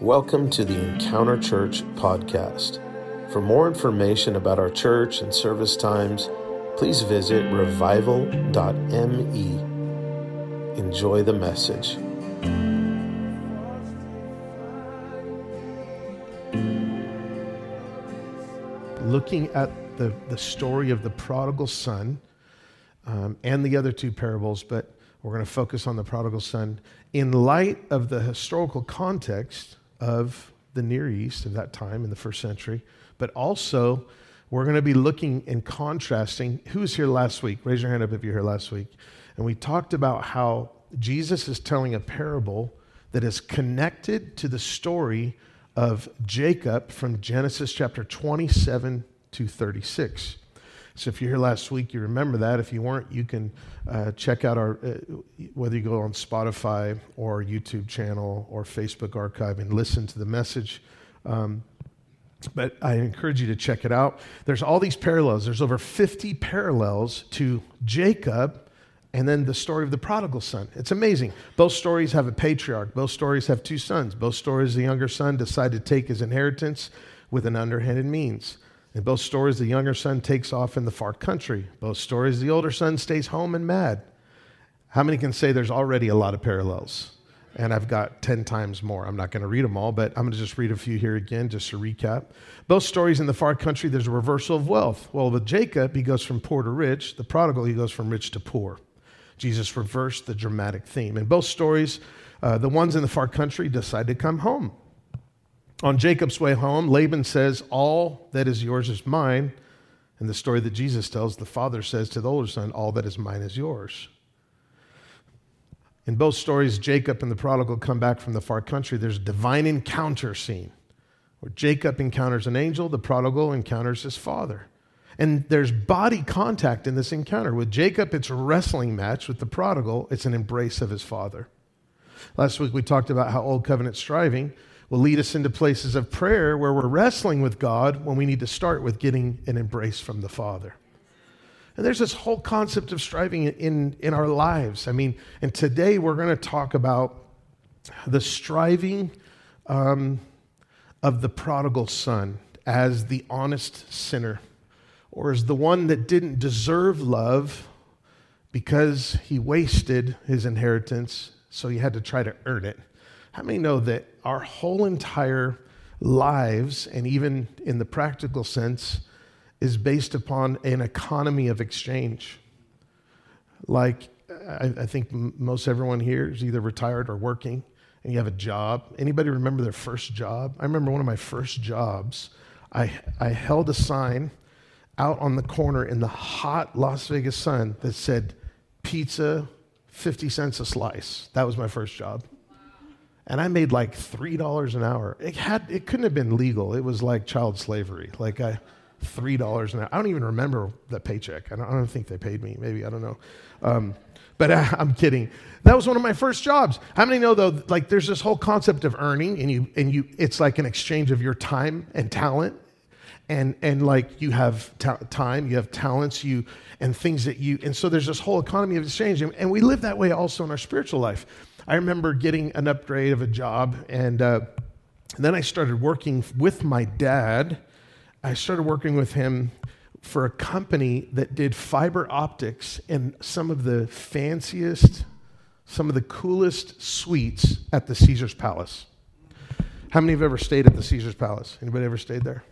Welcome to the Encounter Church podcast. For more information about our church and service times, please visit revival.me. Enjoy the message. looking at the, the story of the prodigal son um, and the other two parables, but we're going to focus on the prodigal son in light of the historical context of the Near East of that time in the first century, but also we're going to be looking and contrasting. Who was here last week? Raise your hand up if you're here last week. And we talked about how Jesus is telling a parable that is connected to the story of Jacob from Genesis chapter 27 to 36. So if you're here last week, you remember that. If you weren't, you can uh, check out our, uh, whether you go on Spotify or YouTube channel or Facebook archive and listen to the message. Um, but I encourage you to check it out. There's all these parallels. There's over 50 parallels to Jacob and then the story of the prodigal son. It's amazing. Both stories have a patriarch. Both stories have two sons. Both stories, the younger son decided to take his inheritance with an underhanded means. In both stories, the younger son takes off in the far country. Both stories, the older son stays home and mad. How many can say there's already a lot of parallels? And I've got 10 times more. I'm not going to read them all, but I'm going to just read a few here again, just to recap. Both stories in the far country, there's a reversal of wealth. Well, with Jacob, he goes from poor to rich. The prodigal, he goes from rich to poor. Jesus reversed the dramatic theme. In both stories, uh, the ones in the far country decide to come home. On Jacob's way home, Laban says, All that is yours is mine. And the story that Jesus tells, the father says to the older son, All that is mine is yours. In both stories, Jacob and the prodigal come back from the far country. There's a divine encounter scene where Jacob encounters an angel, the prodigal encounters his father. And there's body contact in this encounter. With Jacob, it's a wrestling match. With the prodigal, it's an embrace of his father. Last week, we talked about how Old Covenant striving will lead us into places of prayer where we're wrestling with God when we need to start with getting an embrace from the Father. And there's this whole concept of striving in, in our lives. I mean, and today we're going to talk about the striving um, of the prodigal son as the honest sinner, or as the one that didn't deserve love because he wasted his inheritance, so he had to try to earn it. How many know that our whole entire lives, and even in the practical sense, is based upon an economy of exchange? Like, I, I think m- most everyone here is either retired or working, and you have a job. Anybody remember their first job? I remember one of my first jobs. I, I held a sign out on the corner in the hot Las Vegas sun that said, pizza, 50 cents a slice. That was my first job and I made like three dollars an hour. It had it couldn't have been legal. It was like child slavery. Like I three dollars an hour. I don't even remember the paycheck. I don't, I don't think they paid me. Maybe I don't know. Um, but I, I'm kidding. That was one of my first jobs. How many know though? Like there's this whole concept of earning, and you and you. It's like an exchange of your time and talent. And, and like you have ta- time, you have talents, you and things that you, and so there's this whole economy of exchange, and, and we live that way also in our spiritual life I remember getting an upgrade of a job, and, uh, and then I started working with my dad. I started working with him for a company that did fiber optics in some of the fanciest, some of the coolest suites at the Caesar's Palace. How many have ever stayed at the Caesar's Palace? Anybody ever stayed there?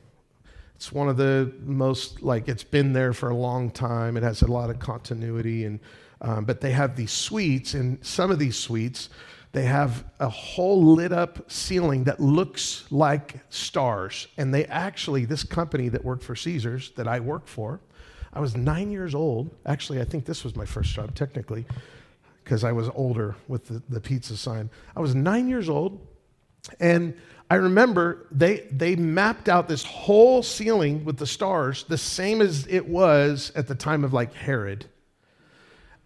It's one of the most like it's been there for a long time. It has a lot of continuity and um, but they have these suites, and some of these suites, they have a whole lit up ceiling that looks like stars. And they actually, this company that worked for Caesars, that I worked for, I was nine years old. Actually, I think this was my first job, technically, because I was older with the, the pizza sign. I was nine years old, and I remember they, they mapped out this whole ceiling with the stars, the same as it was at the time of like Herod.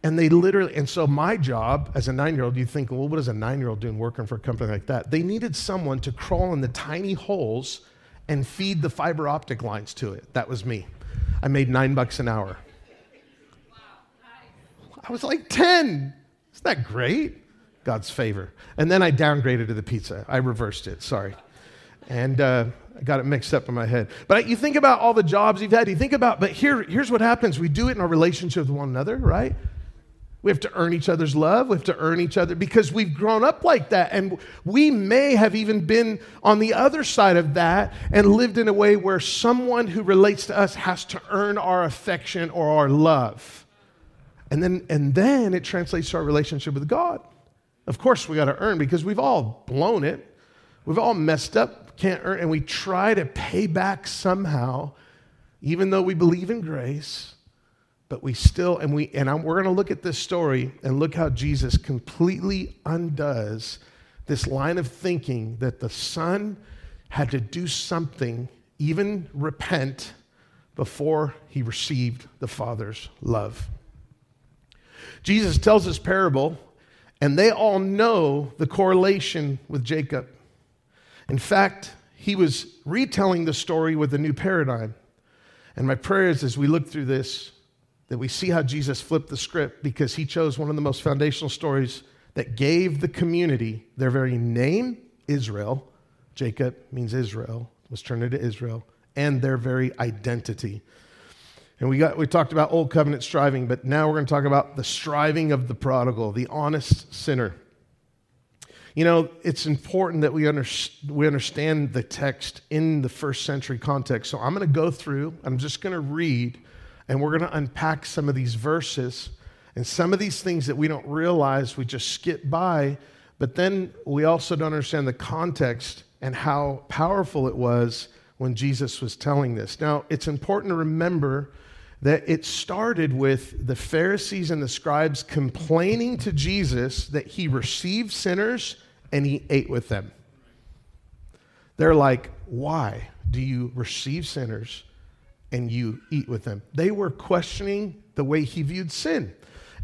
And they literally, and so my job as a nine year old, you think, well, what is a nine year old doing working for a company like that? They needed someone to crawl in the tiny holes and feed the fiber optic lines to it. That was me. I made nine bucks an hour. I was like 10. Isn't that great? God's favor. And then I downgraded to the pizza. I reversed it, sorry. And uh, I got it mixed up in my head. But you think about all the jobs you've had, you think about, but here, here's what happens we do it in our relationship with one another, right? We have to earn each other's love. We have to earn each other because we've grown up like that. And we may have even been on the other side of that and lived in a way where someone who relates to us has to earn our affection or our love. And then, and then it translates to our relationship with God. Of course, we got to earn because we've all blown it. We've all messed up, can't earn, and we try to pay back somehow, even though we believe in grace but we still and we and I'm, we're going to look at this story and look how jesus completely undoes this line of thinking that the son had to do something even repent before he received the father's love. Jesus tells this parable and they all know the correlation with jacob. In fact he was retelling the story with a new paradigm. And my prayer is as we look through this that we see how Jesus flipped the script because he chose one of the most foundational stories that gave the community their very name, Israel. Jacob means Israel, was turned into Israel, and their very identity. And we, got, we talked about old covenant striving, but now we're going to talk about the striving of the prodigal, the honest sinner. You know, it's important that we, under, we understand the text in the first century context. So I'm going to go through, I'm just going to read and we're going to unpack some of these verses and some of these things that we don't realize, we just skip by. But then we also don't understand the context and how powerful it was when Jesus was telling this. Now, it's important to remember that it started with the Pharisees and the scribes complaining to Jesus that he received sinners and he ate with them. They're like, Why do you receive sinners and you eat with them. They were questioning the way he viewed sin.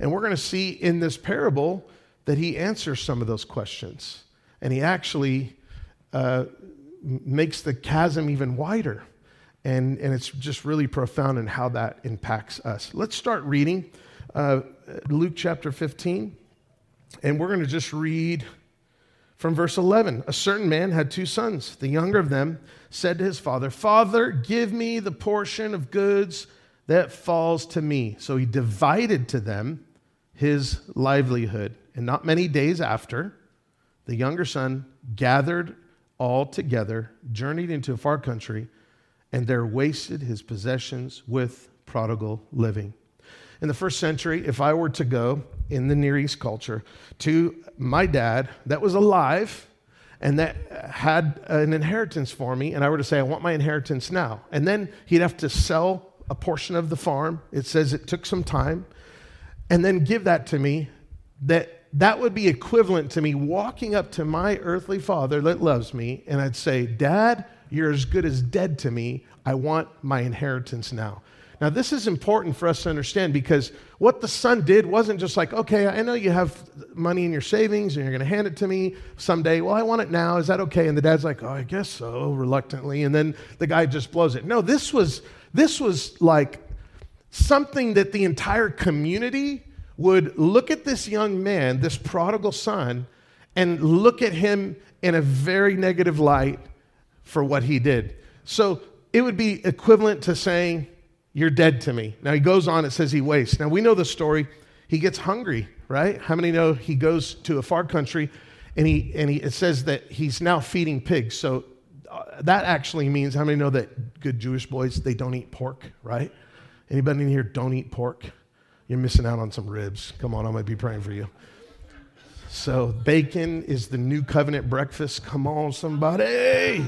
And we're going to see in this parable that he answers some of those questions. And he actually uh, makes the chasm even wider. And, and it's just really profound in how that impacts us. Let's start reading uh, Luke chapter 15. And we're going to just read from verse 11. A certain man had two sons. The younger of them, said to his father, Father, give me the portion of goods that falls to me. So he divided to them his livelihood. And not many days after, the younger son gathered all together, journeyed into a far country, and there wasted his possessions with prodigal living. In the first century, if I were to go in the Near East culture to my dad that was alive, and that had an inheritance for me, and I were to say, I want my inheritance now. And then he'd have to sell a portion of the farm. It says it took some time, and then give that to me. That that would be equivalent to me walking up to my earthly father that loves me, and I'd say, Dad, you're as good as dead to me. I want my inheritance now. Now, this is important for us to understand because what the son did wasn't just like, okay, I know you have money in your savings and you're going to hand it to me someday. Well, I want it now. Is that okay? And the dad's like, oh, I guess so, reluctantly. And then the guy just blows it. No, this was, this was like something that the entire community would look at this young man, this prodigal son, and look at him in a very negative light for what he did. So it would be equivalent to saying, you're dead to me. Now he goes on, it says he wastes. Now we know the story. He gets hungry, right? How many know he goes to a far country and he and he it says that he's now feeding pigs. So uh, that actually means how many know that good Jewish boys they don't eat pork, right? Anybody in here don't eat pork? You're missing out on some ribs. Come on, I might be praying for you. So bacon is the new covenant breakfast. Come on, somebody.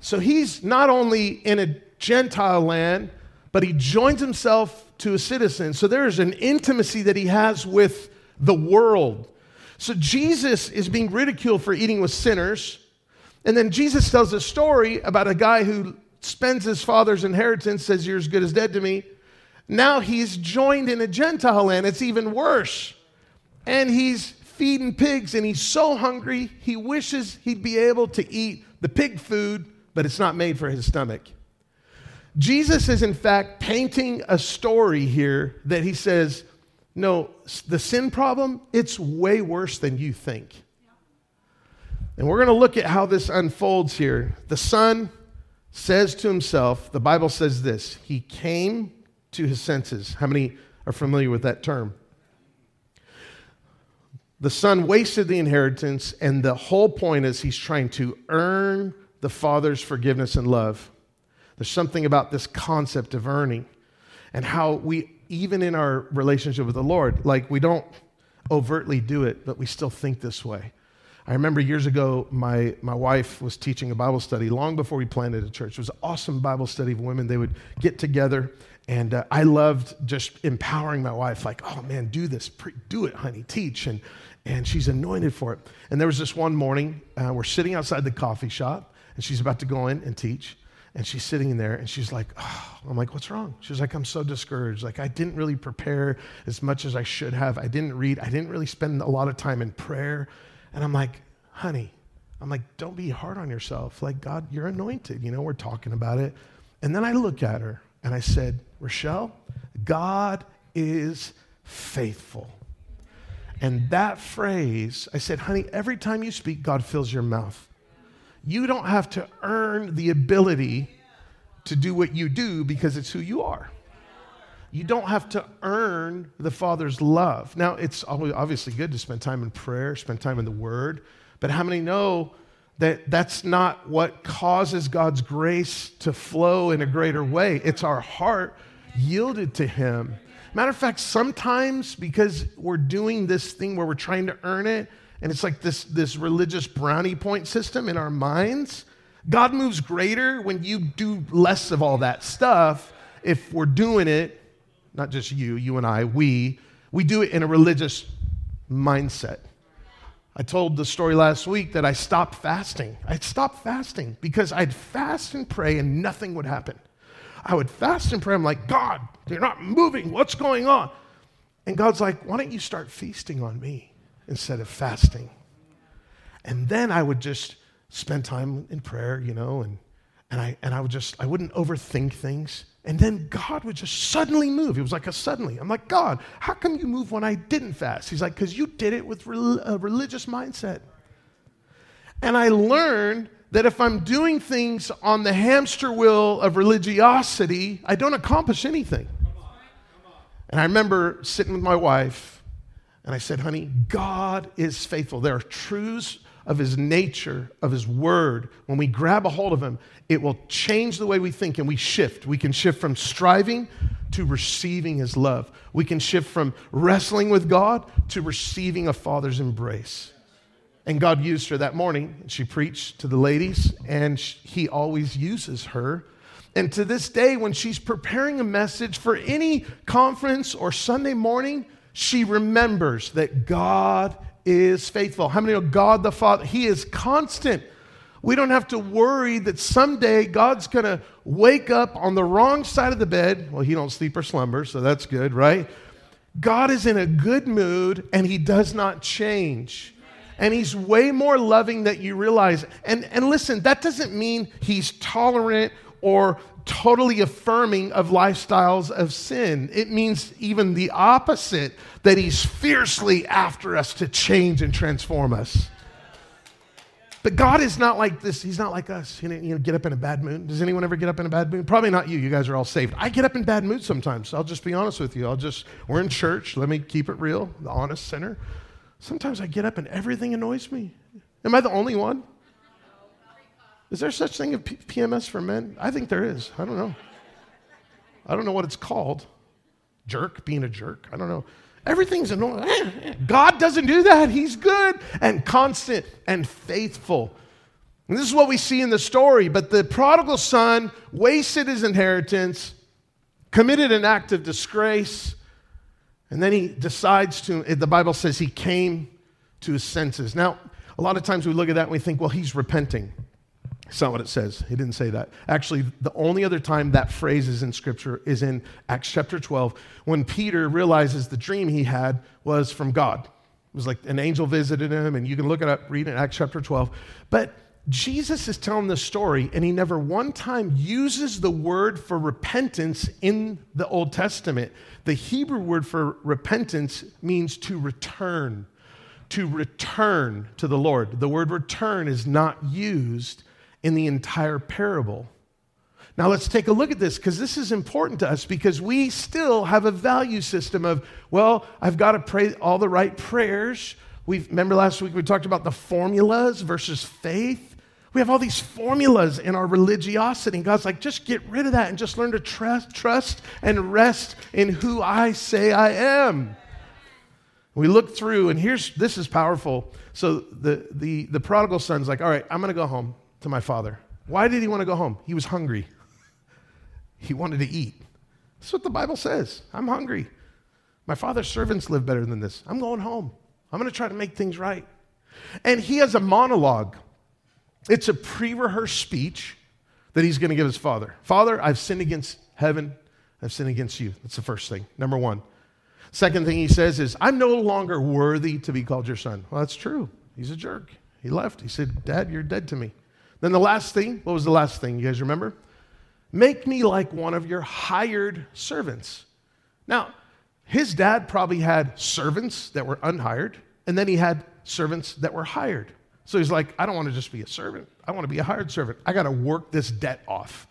So he's not only in a Gentile land, but he joins himself to a citizen. So there is an intimacy that he has with the world. So Jesus is being ridiculed for eating with sinners. And then Jesus tells a story about a guy who spends his father's inheritance, says, You're as good as dead to me. Now he's joined in a Gentile land. It's even worse. And he's feeding pigs, and he's so hungry, he wishes he'd be able to eat the pig food, but it's not made for his stomach. Jesus is, in fact, painting a story here that he says No, the sin problem, it's way worse than you think. And we're going to look at how this unfolds here. The son says to himself, the Bible says this, he came to his senses. How many are familiar with that term? The son wasted the inheritance, and the whole point is he's trying to earn the father's forgiveness and love. There's something about this concept of earning and how we, even in our relationship with the Lord, like we don't overtly do it, but we still think this way. I remember years ago, my, my wife was teaching a Bible study long before we planted a church. It was an awesome Bible study of women. They would get together, and uh, I loved just empowering my wife, like, oh man, do this, Pre- do it, honey, teach. And, and she's anointed for it. And there was this one morning, uh, we're sitting outside the coffee shop, and she's about to go in and teach. And she's sitting there and she's like, oh. I'm like, what's wrong? She's like, I'm so discouraged. Like, I didn't really prepare as much as I should have. I didn't read. I didn't really spend a lot of time in prayer. And I'm like, honey, I'm like, don't be hard on yourself. Like, God, you're anointed. You know, we're talking about it. And then I look at her and I said, Rochelle, God is faithful. And that phrase, I said, honey, every time you speak, God fills your mouth. You don't have to earn the ability to do what you do because it's who you are. You don't have to earn the Father's love. Now, it's obviously good to spend time in prayer, spend time in the Word, but how many know that that's not what causes God's grace to flow in a greater way? It's our heart yielded to Him. Matter of fact, sometimes because we're doing this thing where we're trying to earn it, and it's like this, this religious brownie point system in our minds, God moves greater when you do less of all that stuff if we're doing it not just you, you and I, we, we do it in a religious mindset. I told the story last week that I stopped fasting. I'd stopped fasting because I'd fast and pray and nothing would happen. I would fast and pray. I'm like, God, you're not moving. What's going on? And God's like, why don't you start feasting on me instead of fasting? And then I would just spend time in prayer, you know, and, and, I, and I would just, I wouldn't overthink things. And then God would just suddenly move. It was like a suddenly. I'm like, God, how come you move when I didn't fast? He's like, because you did it with a uh, religious mindset. And I learned that if I'm doing things on the hamster wheel of religiosity, I don't accomplish anything. And I remember sitting with my wife, and I said, honey, God is faithful. There are truths of his nature, of his word, when we grab a hold of him, it will change the way we think and we shift. We can shift from striving to receiving his love. We can shift from wrestling with God to receiving a father's embrace. And God used her that morning. She preached to the ladies, and he always uses her. And to this day, when she's preparing a message for any conference or Sunday morning, she remembers that God is faithful. How many know God the Father? He is constant. We don't have to worry that someday God's going to wake up on the wrong side of the bed. Well, he don't sleep or slumber, so that's good, right? God is in a good mood and he does not change. And he's way more loving than you realize. And, and listen, that doesn't mean he's tolerant or totally affirming of lifestyles of sin. It means even the opposite, that he's fiercely after us to change and transform us. But God is not like this. He's not like us. You know, you know, get up in a bad mood. Does anyone ever get up in a bad mood? Probably not you. You guys are all saved. I get up in bad mood sometimes. I'll just be honest with you. I'll just, we're in church. Let me keep it real, the honest sinner. Sometimes I get up and everything annoys me. Am I the only one? Is there such thing as P- PMS for men? I think there is. I don't know. I don't know what it's called. Jerk, being a jerk. I don't know. Everything's annoying. Eh, eh. God doesn't do that. He's good and constant and faithful. And this is what we see in the story. But the prodigal son wasted his inheritance, committed an act of disgrace, and then he decides to, the Bible says he came to his senses. Now, a lot of times we look at that and we think, well, he's repenting. It's not what it says. He didn't say that. Actually, the only other time that phrase is in Scripture is in Acts chapter 12 when Peter realizes the dream he had was from God. It was like an angel visited him, and you can look it up, read it in Acts chapter 12. But Jesus is telling the story, and he never one time uses the word for repentance in the Old Testament. The Hebrew word for repentance means to return, to return to the Lord. The word return is not used in the entire parable. Now let's take a look at this because this is important to us because we still have a value system of, well, I've got to pray all the right prayers. We remember last week we talked about the formulas versus faith. We have all these formulas in our religiosity. And God's like, just get rid of that and just learn to trust, trust and rest in who I say I am. We look through, and here's this is powerful. So the the the prodigal son's like, all right, I'm gonna go home to my father. Why did he want to go home? He was hungry. He wanted to eat. That's what the Bible says. I'm hungry. My father's servants live better than this. I'm going home. I'm going to try to make things right. And he has a monologue. It's a pre rehearsed speech that he's going to give his father. Father, I've sinned against heaven. I've sinned against you. That's the first thing, number one. Second thing he says is, I'm no longer worthy to be called your son. Well, that's true. He's a jerk. He left. He said, Dad, you're dead to me. Then the last thing, what was the last thing? You guys remember? Make me like one of your hired servants. Now, his dad probably had servants that were unhired, and then he had servants that were hired. So he's like, I don't want to just be a servant. I want to be a hired servant. I got to work this debt off.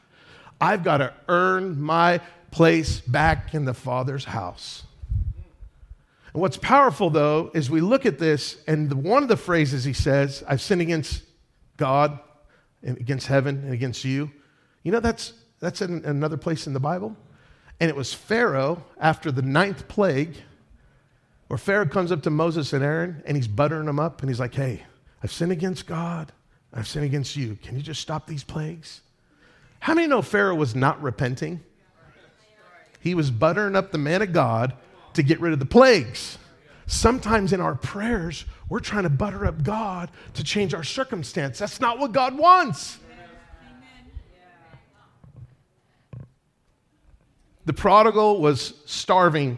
I've got to earn my place back in the Father's house. And what's powerful, though, is we look at this, and one of the phrases he says, I've sinned against God against heaven and against you. You know, that's, that's in another place in the Bible. And it was Pharaoh after the ninth plague, where Pharaoh comes up to Moses and Aaron and he's buttering them up and he's like, hey, I've sinned against God. I've sinned against you. Can you just stop these plagues? How many know Pharaoh was not repenting? He was buttering up the man of God to get rid of the plagues. Sometimes in our prayers, we're trying to butter up God to change our circumstance. That's not what God wants. The prodigal was starving,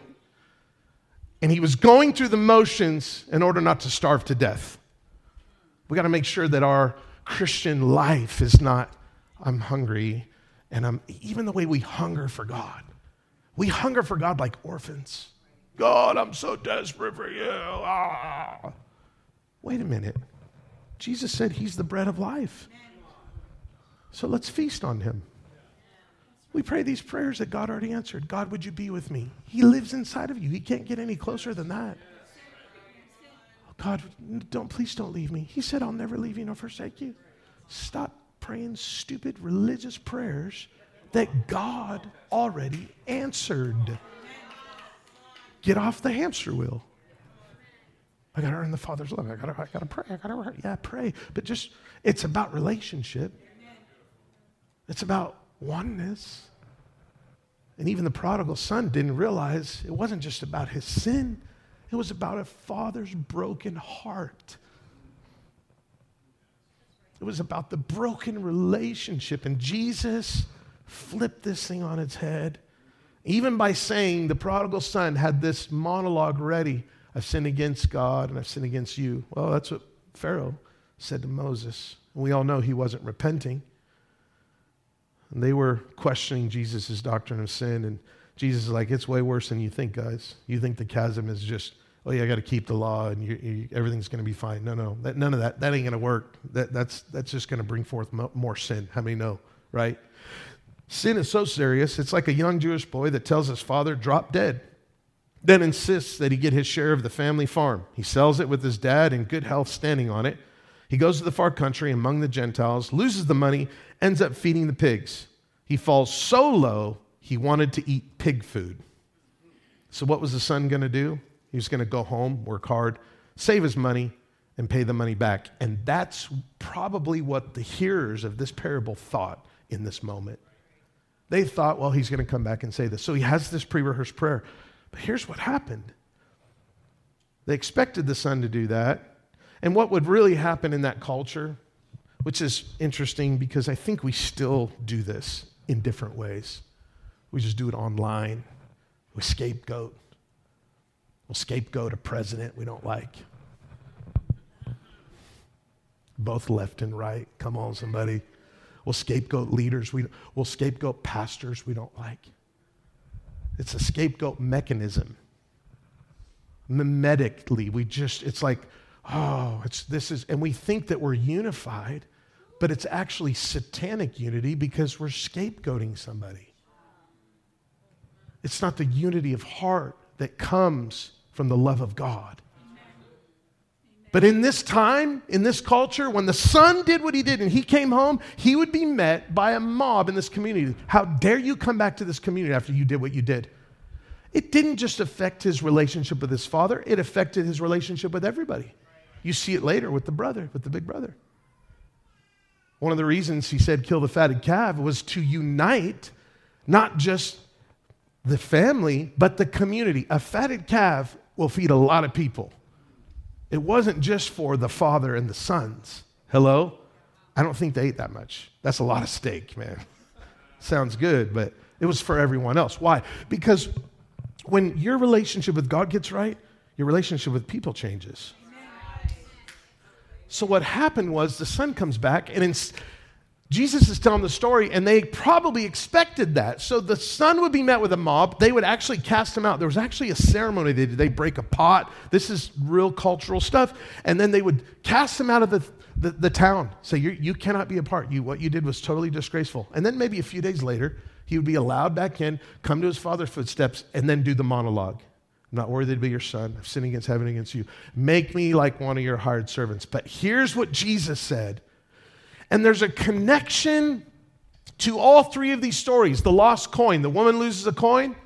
and he was going through the motions in order not to starve to death. We got to make sure that our Christian life is not, I'm hungry, and I'm, even the way we hunger for God. We hunger for God like orphans. God, I'm so desperate for you. Ah. Wait a minute. Jesus said he's the bread of life. So let's feast on him. We pray these prayers that God already answered. God, would you be with me? He lives inside of you. He can't get any closer than that. God, don't please don't leave me. He said, I'll never leave you nor forsake you. Stop praying stupid religious prayers that God already answered. Get off the hamster wheel. I got to earn the Father's love. I got to I gotta pray. I got to yeah, pray. But just, it's about relationship. It's about oneness. And even the prodigal son didn't realize it wasn't just about his sin, it was about a father's broken heart. It was about the broken relationship. And Jesus flipped this thing on its head. Even by saying the prodigal son had this monologue ready I've sinned against God and I've sinned against you. Well, that's what Pharaoh said to Moses. And we all know he wasn't repenting. And they were questioning Jesus' doctrine of sin. And Jesus is like, it's way worse than you think, guys. You think the chasm is just, oh, yeah, I got to keep the law and you, you, everything's going to be fine. No, no, that, none of that. That ain't going to work. That, that's, that's just going to bring forth mo- more sin. How many know, right? Sin is so serious, it's like a young Jewish boy that tells his father, drop dead, then insists that he get his share of the family farm. He sells it with his dad in good health standing on it. He goes to the far country among the Gentiles, loses the money, ends up feeding the pigs. He falls so low, he wanted to eat pig food. So, what was the son going to do? He was going to go home, work hard, save his money, and pay the money back. And that's probably what the hearers of this parable thought in this moment. They thought, well, he's going to come back and say this. So he has this pre rehearsed prayer. But here's what happened they expected the son to do that. And what would really happen in that culture, which is interesting because I think we still do this in different ways. We just do it online. We scapegoat. We'll scapegoat a president we don't like. both left and right. Come on, somebody. We'll scapegoat leaders. We, we'll scapegoat pastors we don't like. It's a scapegoat mechanism. Mimetically, we just, it's like, oh, it's this is, and we think that we're unified, but it's actually satanic unity because we're scapegoating somebody. It's not the unity of heart that comes from the love of God. But in this time, in this culture, when the son did what he did and he came home, he would be met by a mob in this community. How dare you come back to this community after you did what you did? It didn't just affect his relationship with his father, it affected his relationship with everybody. You see it later with the brother, with the big brother. One of the reasons he said kill the fatted calf was to unite not just the family, but the community. A fatted calf will feed a lot of people. It wasn't just for the father and the sons. Hello? I don't think they ate that much. That's a lot of steak, man. Sounds good, but it was for everyone else. Why? Because when your relationship with God gets right, your relationship with people changes. So what happened was the son comes back, and in, Jesus is telling the story, and they probably expected that. So the son would be met with a mob. They would actually cast him out. There was actually a ceremony they did. They break a pot. This is real cultural stuff. And then they would cast him out of the, the, the town. Say, you you cannot be a part. You, what you did was totally disgraceful. And then maybe a few days later, he would be allowed back in, come to his father's footsteps, and then do the monologue. I'm not worthy to be your son. I've sinned against heaven against you. Make me like one of your hired servants. But here's what Jesus said and there's a connection to all three of these stories the lost coin, the woman loses a coin,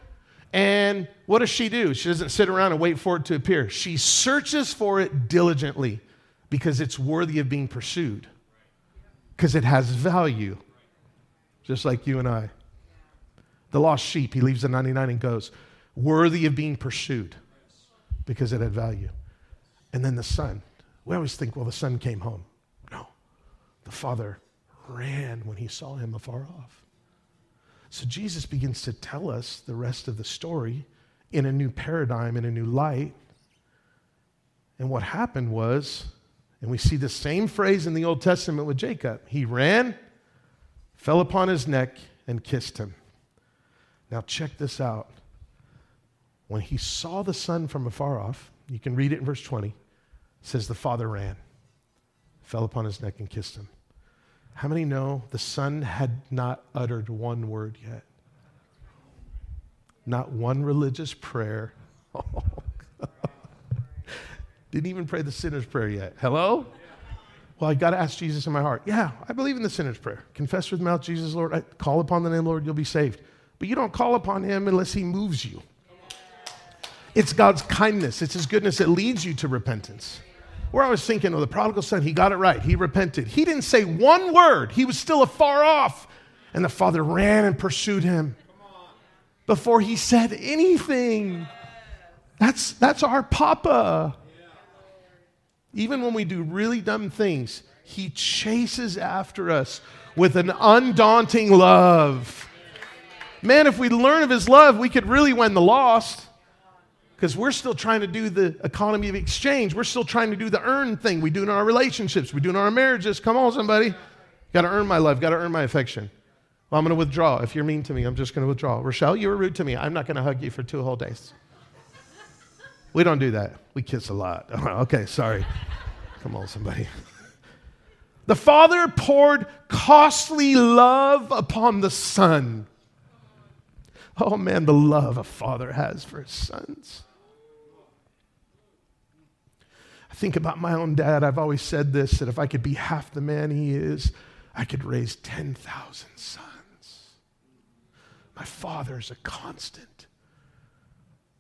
and what does she do? She doesn't sit around and wait for it to appear. She searches for it diligently because it's worthy of being pursued, because it has value, just like you and I. The lost sheep, he leaves the 99 and goes, worthy of being pursued because it had value. And then the son. We always think, well, the son came home. The father ran when he saw him afar off. So Jesus begins to tell us the rest of the story in a new paradigm, in a new light. And what happened was, and we see the same phrase in the Old Testament with Jacob he ran, fell upon his neck, and kissed him. Now, check this out. When he saw the son from afar off, you can read it in verse 20, says the father ran, fell upon his neck, and kissed him. How many know the son had not uttered one word yet? Not one religious prayer. Didn't even pray the sinner's prayer yet. Hello? Well, I got to ask Jesus in my heart. Yeah, I believe in the sinner's prayer. Confess with mouth, Jesus, Lord. I call upon the name, Lord, you'll be saved. But you don't call upon him unless he moves you. It's God's kindness, it's his goodness that leads you to repentance. Where I was thinking, oh, the prodigal son, he got it right. He repented. He didn't say one word, he was still afar off. And the father ran and pursued him before he said anything. That's, that's our papa. Even when we do really dumb things, he chases after us with an undaunting love. Man, if we learn of his love, we could really win the lost because we're still trying to do the economy of exchange. We're still trying to do the earn thing. We do in our relationships. We do in our marriages. Come on, somebody. Got to earn my love. Got to earn my affection. Well, I'm going to withdraw. If you're mean to me, I'm just going to withdraw. Rochelle, you were rude to me. I'm not going to hug you for two whole days. We don't do that. We kiss a lot. okay, sorry. Come on, somebody. The Father poured costly love upon the Son. Oh man, the love a father has for his sons. Think about my own dad. I've always said this that if I could be half the man he is, I could raise 10,000 sons. My father is a constant.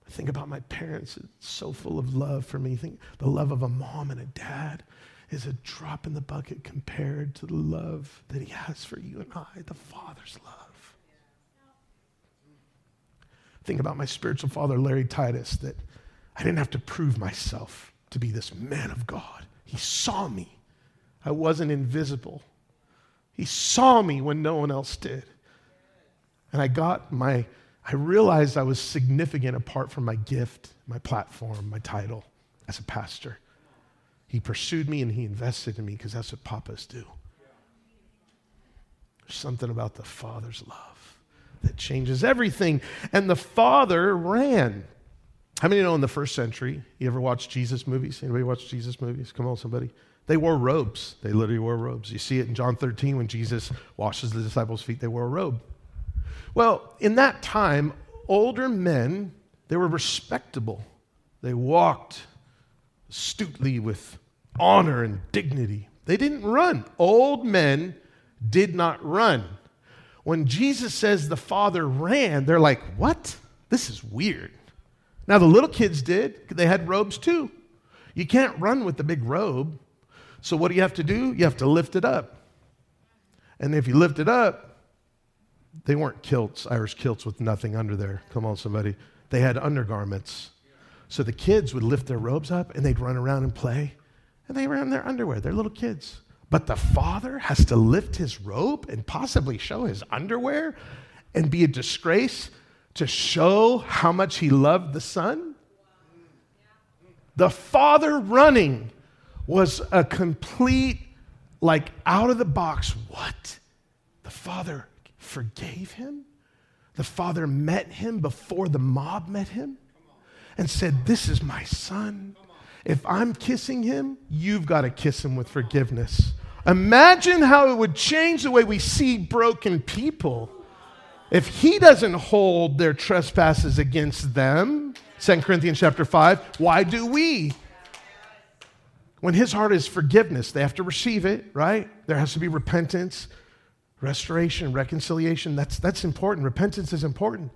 I think about my parents, it's so full of love for me. Think the love of a mom and a dad is a drop in the bucket compared to the love that he has for you and I, the Father's love. Think about my spiritual father, Larry Titus, that I didn't have to prove myself to be this man of God. He saw me. I wasn't invisible. He saw me when no one else did. And I got my, I realized I was significant apart from my gift, my platform, my title as a pastor. He pursued me and he invested in me because that's what papas do. There's something about the Father's love that changes everything. And the Father ran. How many know in the first century, you ever watch Jesus movies? Anybody watch Jesus movies? Come on, somebody. They wore robes. They literally wore robes. You see it in John 13 when Jesus washes the disciples' feet, they wore a robe. Well, in that time, older men, they were respectable. They walked astutely with honor and dignity. They didn't run. Old men did not run. When Jesus says the Father ran, they're like, what? This is weird. Now, the little kids did. They had robes too. You can't run with the big robe. So, what do you have to do? You have to lift it up. And if you lift it up, they weren't kilts, Irish kilts with nothing under there. Come on, somebody. They had undergarments. So the kids would lift their robes up and they'd run around and play. And they were in their underwear. They're little kids. But the father has to lift his robe and possibly show his underwear and be a disgrace to show how much he loved the son. The father running was a complete, like, out of the box. What? The father forgave him? The father met him before the mob met him and said, This is my son. If I'm kissing him, you've got to kiss him with forgiveness. Imagine how it would change the way we see broken people if he doesn't hold their trespasses against them. 2 Corinthians chapter 5, why do we? When his heart is forgiveness, they have to receive it, right? There has to be repentance, restoration, reconciliation. That's, that's important. Repentance is important.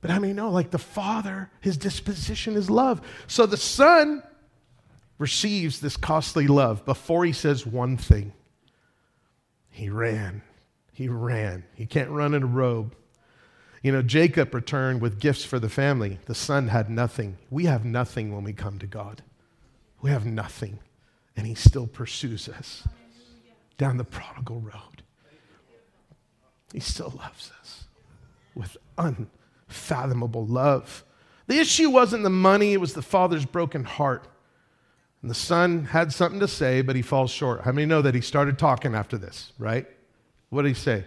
But how many know, like the Father, his disposition is love. So the Son receives this costly love before he says one thing. He ran. He ran. He can't run in a robe. You know, Jacob returned with gifts for the family. The son had nothing. We have nothing when we come to God. We have nothing and he still pursues us down the prodigal road. He still loves us with unfathomable love. The issue wasn't the money, it was the father's broken heart. And the son had something to say, but he falls short. How many know that he started talking after this, right? What did he say?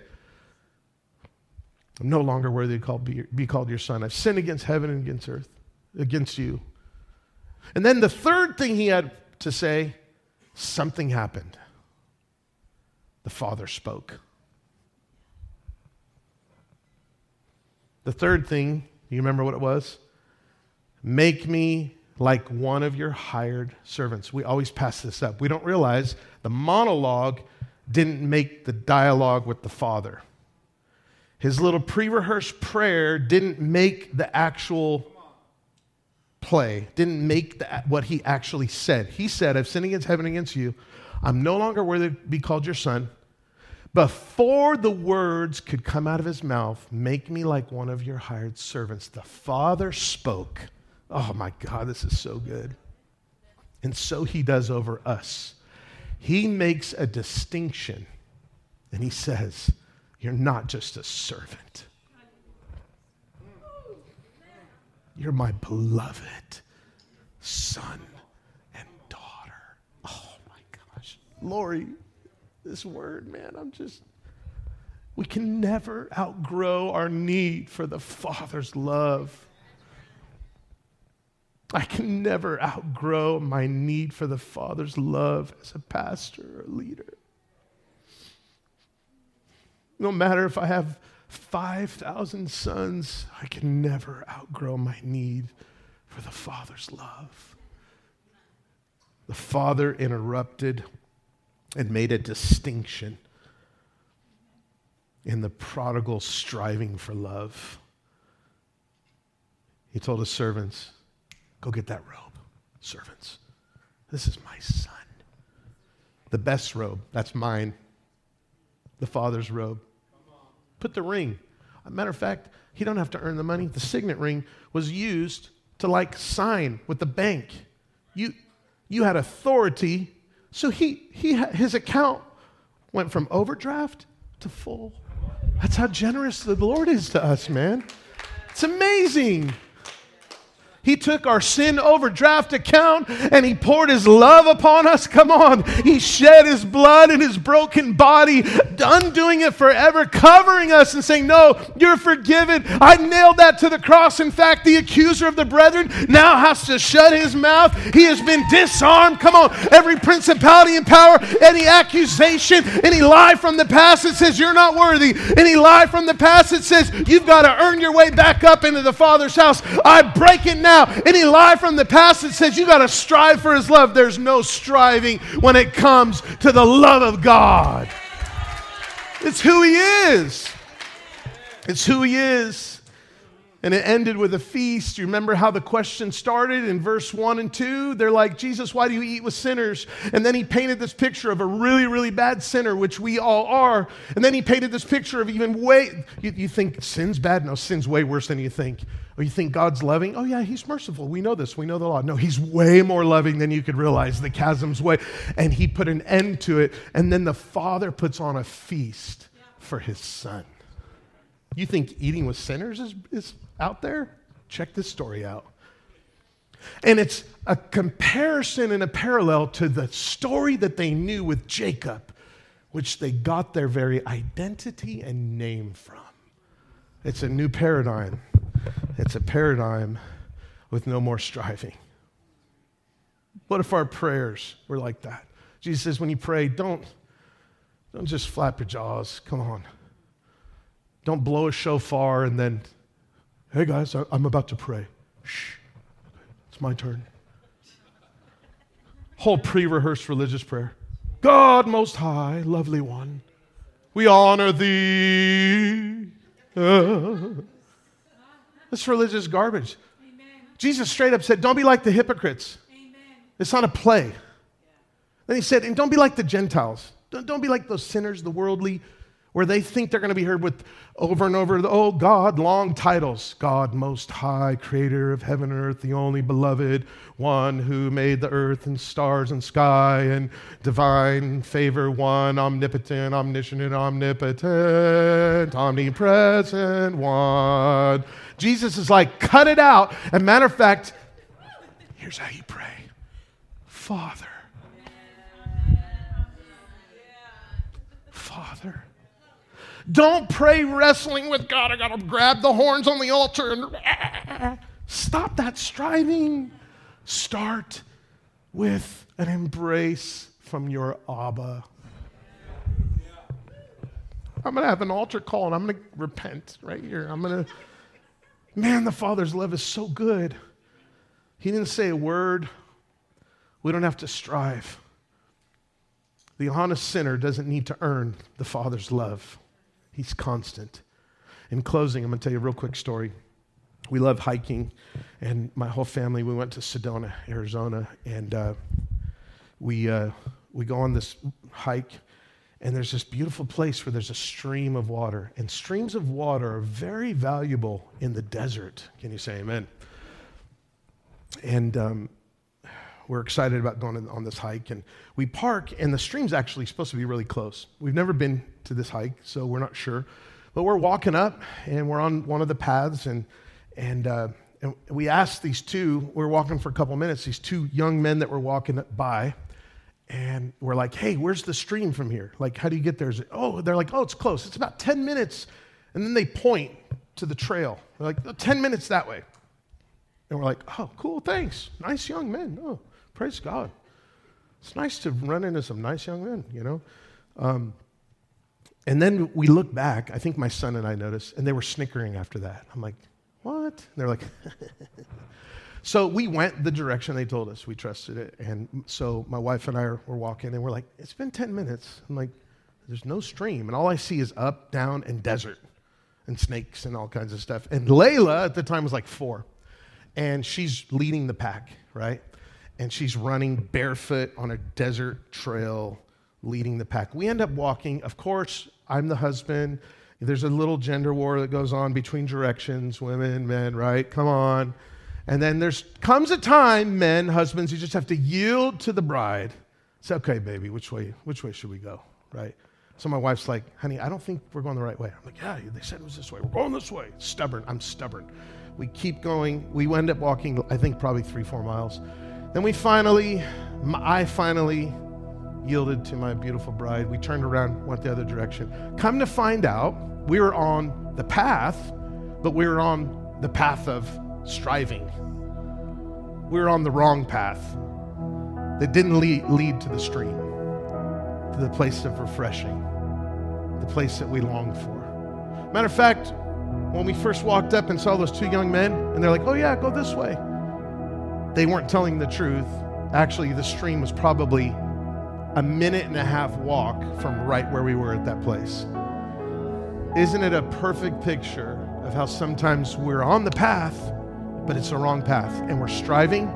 I'm no longer worthy to be called your son. I've sinned against heaven and against earth, against you. And then the third thing he had to say something happened. The Father spoke. The third thing, you remember what it was? Make me like one of your hired servants. We always pass this up. We don't realize the monologue didn't make the dialogue with the Father. His little pre rehearsed prayer didn't make the actual play didn't make that what he actually said. He said, I've sinned against heaven against you. I'm no longer worthy to be called your son. Before the words could come out of his mouth, make me like one of your hired servants. The father spoke. Oh my God, this is so good. And so he does over us. He makes a distinction and he says, You're not just a servant. You're my beloved son and daughter. Oh my gosh. Lori, this word, man, I'm just, we can never outgrow our need for the Father's love. I can never outgrow my need for the Father's love as a pastor or leader. No matter if I have 5,000 sons, I can never outgrow my need for the Father's love. The Father interrupted and made a distinction in the prodigal striving for love. He told his servants, Go get that robe, servants. This is my son. The best robe, that's mine. The Father's robe. Put the ring. Matter of fact, he don't have to earn the money. The signet ring was used to like sign with the bank. You, you had authority, so he, he his account went from overdraft to full. That's how generous the Lord is to us, man. It's amazing. He took our sin overdraft account and He poured His love upon us. Come on. He shed His blood in His broken body, undoing it forever, covering us and saying, No, you're forgiven. I nailed that to the cross. In fact, the accuser of the brethren now has to shut his mouth. He has been disarmed. Come on. Every principality and power, any accusation, any lie from the past that says you're not worthy, any lie from the past that says you've got to earn your way back up into the Father's house, I break it now now. Any lie from the past that says you got to strive for his love, there's no striving when it comes to the love of God. It's who he is. It's who he is. And it ended with a feast. You remember how the question started in verse 1 and 2? They're like, Jesus, why do you eat with sinners? And then he painted this picture of a really, really bad sinner, which we all are. And then he painted this picture of even way, you, you think sin's bad? No, sin's way worse than you think. Or you think God's loving? Oh, yeah, he's merciful. We know this. We know the law. No, he's way more loving than you could realize. The chasm's way. And he put an end to it. And then the Father puts on a feast for his Son. You think eating with sinners is, is out there? Check this story out. And it's a comparison and a parallel to the story that they knew with Jacob, which they got their very identity and name from. It's a new paradigm. It's a paradigm with no more striving. What if our prayers were like that? Jesus says, when you pray, don't, don't just flap your jaws. Come on. Don't blow a shofar and then Hey guys, I'm about to pray. Shh. It's my turn. Whole pre rehearsed religious prayer. God most high, lovely one, we honor thee. Uh, that's religious garbage. Amen. Jesus straight up said, Don't be like the hypocrites. Amen. It's not a play. Then he said, And don't be like the Gentiles. Don't, don't be like those sinners, the worldly where they think they're going to be heard with over and over, the oh God, long titles. God Most High, Creator of heaven and earth, the only beloved, one who made the earth and stars and sky and divine favor, one omnipotent, omniscient, omnipotent, omnipresent one. Jesus is like, cut it out. And matter of fact, here's how you pray Father. Father. Don't pray wrestling with God. I got to grab the horns on the altar and stop that striving. Start with an embrace from your Abba. I'm going to have an altar call and I'm going to repent right here. I'm going to, man, the Father's love is so good. He didn't say a word. We don't have to strive. The honest sinner doesn't need to earn the Father's love. He's constant. In closing, I'm going to tell you a real quick story. We love hiking, and my whole family, we went to Sedona, Arizona, and uh, we, uh, we go on this hike, and there's this beautiful place where there's a stream of water. And streams of water are very valuable in the desert. Can you say amen? And um, we're excited about going on this hike. And we park, and the stream's actually supposed to be really close. We've never been to this hike, so we're not sure. But we're walking up, and we're on one of the paths, and, and, uh, and we asked these two, we were walking for a couple minutes, these two young men that were walking by, and we're like, hey, where's the stream from here? Like, how do you get there? Oh, they're like, oh, it's close. It's about 10 minutes. And then they point to the trail. They're like, oh, 10 minutes that way. And we're like, oh, cool, thanks. Nice young men. Oh, Praise God. It's nice to run into some nice young men, you know? Um, and then we look back, I think my son and I noticed, and they were snickering after that. I'm like, what? And they're like, so we went the direction they told us. We trusted it. And so my wife and I were walking, and we're like, it's been 10 minutes. I'm like, there's no stream. And all I see is up, down, and desert, and snakes, and all kinds of stuff. And Layla at the time was like four, and she's leading the pack, right? And she's running barefoot on a desert trail leading the pack. We end up walking. Of course, I'm the husband. There's a little gender war that goes on between directions, women, men, right? Come on. And then there's comes a time, men, husbands, you just have to yield to the bride. Say, okay, baby, which way, which way should we go? Right? So my wife's like, honey, I don't think we're going the right way. I'm like, yeah, they said it was this way. We're going this way. Stubborn. I'm stubborn. We keep going. We end up walking, I think, probably three, four miles. Then we finally, I finally yielded to my beautiful bride. We turned around, went the other direction. Come to find out, we were on the path, but we were on the path of striving. We were on the wrong path that didn't lead, lead to the stream, to the place of refreshing, the place that we longed for. Matter of fact, when we first walked up and saw those two young men, and they're like, oh, yeah, go this way. They weren't telling the truth. Actually, the stream was probably a minute and a half walk from right where we were at that place. Isn't it a perfect picture of how sometimes we're on the path, but it's the wrong path, and we're striving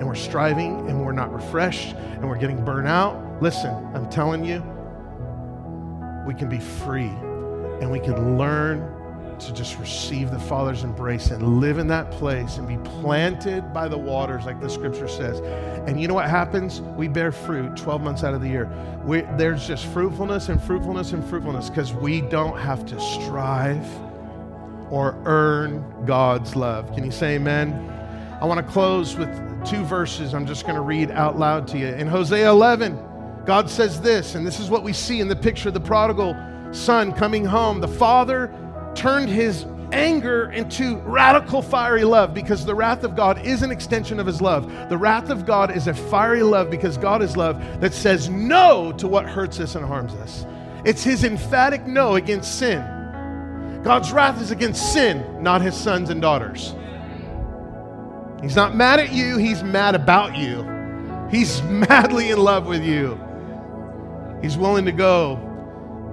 and we're striving and we're not refreshed and we're getting burnt out? Listen, I'm telling you, we can be free and we can learn to just receive the Father's embrace and live in that place and be planted by the waters, like the scripture says. And you know what happens? We bear fruit 12 months out of the year. We, there's just fruitfulness and fruitfulness and fruitfulness because we don't have to strive or earn God's love. Can you say amen? I want to close with two verses I'm just going to read out loud to you. In Hosea 11, God says this, and this is what we see in the picture of the prodigal son coming home. The father turned his anger into radical fiery love because the wrath of God is an extension of his love. The wrath of God is a fiery love because God is love that says no to what hurts us and harms us. It's his emphatic no against sin. God's wrath is against sin, not his sons and daughters. He's not mad at you, he's mad about you. He's madly in love with you. He's willing to go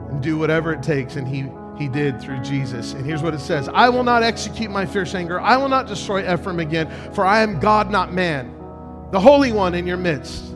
and do whatever it takes, and he he did through Jesus. And here's what it says I will not execute my fierce anger. I will not destroy Ephraim again, for I am God, not man, the Holy One in your midst.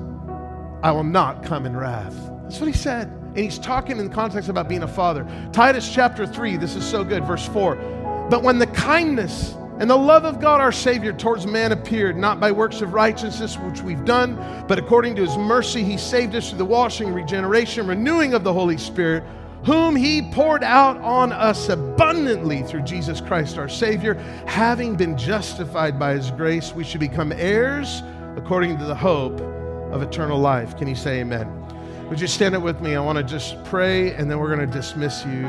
I will not come in wrath. That's what he said. And he's talking in context about being a father. Titus chapter 3, this is so good, verse 4. But when the kindness and the love of God our Savior towards man appeared, not by works of righteousness which we've done, but according to his mercy, he saved us through the washing, regeneration, renewing of the Holy Spirit whom he poured out on us abundantly through Jesus Christ our Savior, having been justified by his grace, we should become heirs according to the hope of eternal life. Can you say amen? Would you stand up with me? I want to just pray and then we're going to dismiss you.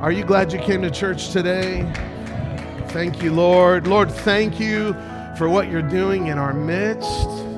Are you glad you came to church today? Thank you, Lord. Lord, thank you for what you're doing in our midst.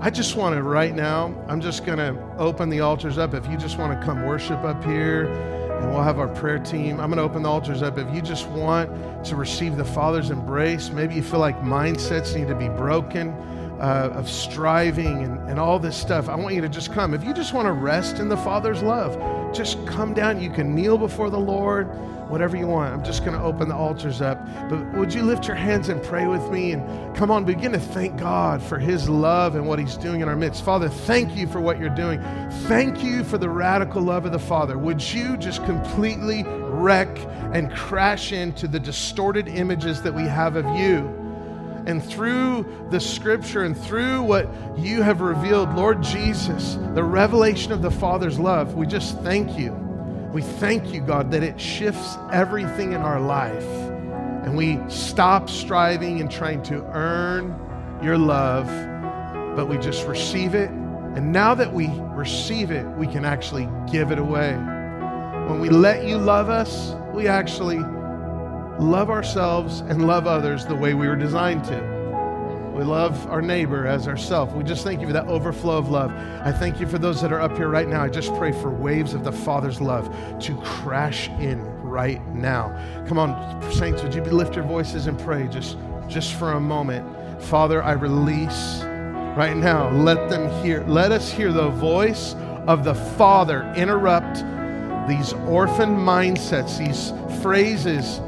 I just want to, right now, I'm just going to open the altars up. If you just want to come worship up here, and we'll have our prayer team. I'm going to open the altars up. If you just want to receive the Father's embrace, maybe you feel like mindsets need to be broken uh, of striving and, and all this stuff, I want you to just come. If you just want to rest in the Father's love, just come down. You can kneel before the Lord, whatever you want. I'm just going to open the altars up. But would you lift your hands and pray with me and come on, begin to thank God for His love and what He's doing in our midst. Father, thank you for what you're doing. Thank you for the radical love of the Father. Would you just completely wreck and crash into the distorted images that we have of you? And through the scripture and through what you have revealed, Lord Jesus, the revelation of the Father's love, we just thank you. We thank you, God, that it shifts everything in our life. And we stop striving and trying to earn your love, but we just receive it. And now that we receive it, we can actually give it away. When we let you love us, we actually love ourselves and love others the way we were designed to. We love our neighbor as ourselves. We just thank you for that overflow of love. I thank you for those that are up here right now. I just pray for waves of the Father's love to crash in right now. Come on, saints, would you lift your voices and pray just, just for a moment? Father, I release right now. Let them hear, let us hear the voice of the Father interrupt these orphan mindsets, these phrases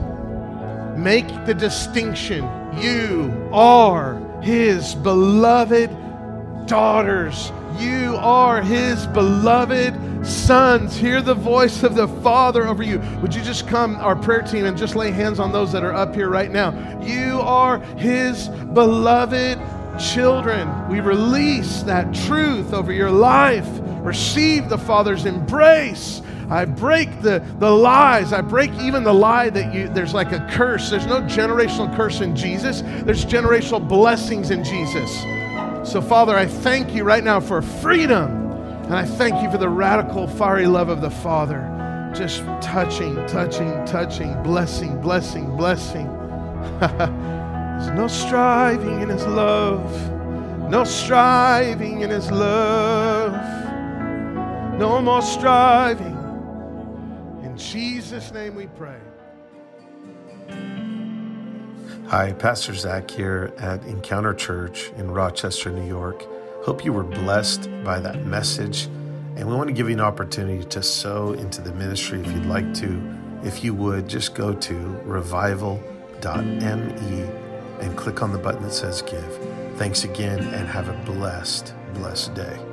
Make the distinction. You are his beloved daughters. You are his beloved sons. Hear the voice of the Father over you. Would you just come, our prayer team, and just lay hands on those that are up here right now? You are his beloved children. We release that truth over your life. Receive the Father's embrace I break the, the lies. I break even the lie that you, there's like a curse. There's no generational curse in Jesus, there's generational blessings in Jesus. So, Father, I thank you right now for freedom. And I thank you for the radical, fiery love of the Father. Just touching, touching, touching, blessing, blessing, blessing. There's no striving in His love. No striving in His love. No more striving. Jesus' name we pray. Hi, Pastor Zach here at Encounter Church in Rochester, New York. Hope you were blessed by that message. And we want to give you an opportunity to sow into the ministry if you'd like to. If you would, just go to revival.me and click on the button that says give. Thanks again and have a blessed, blessed day.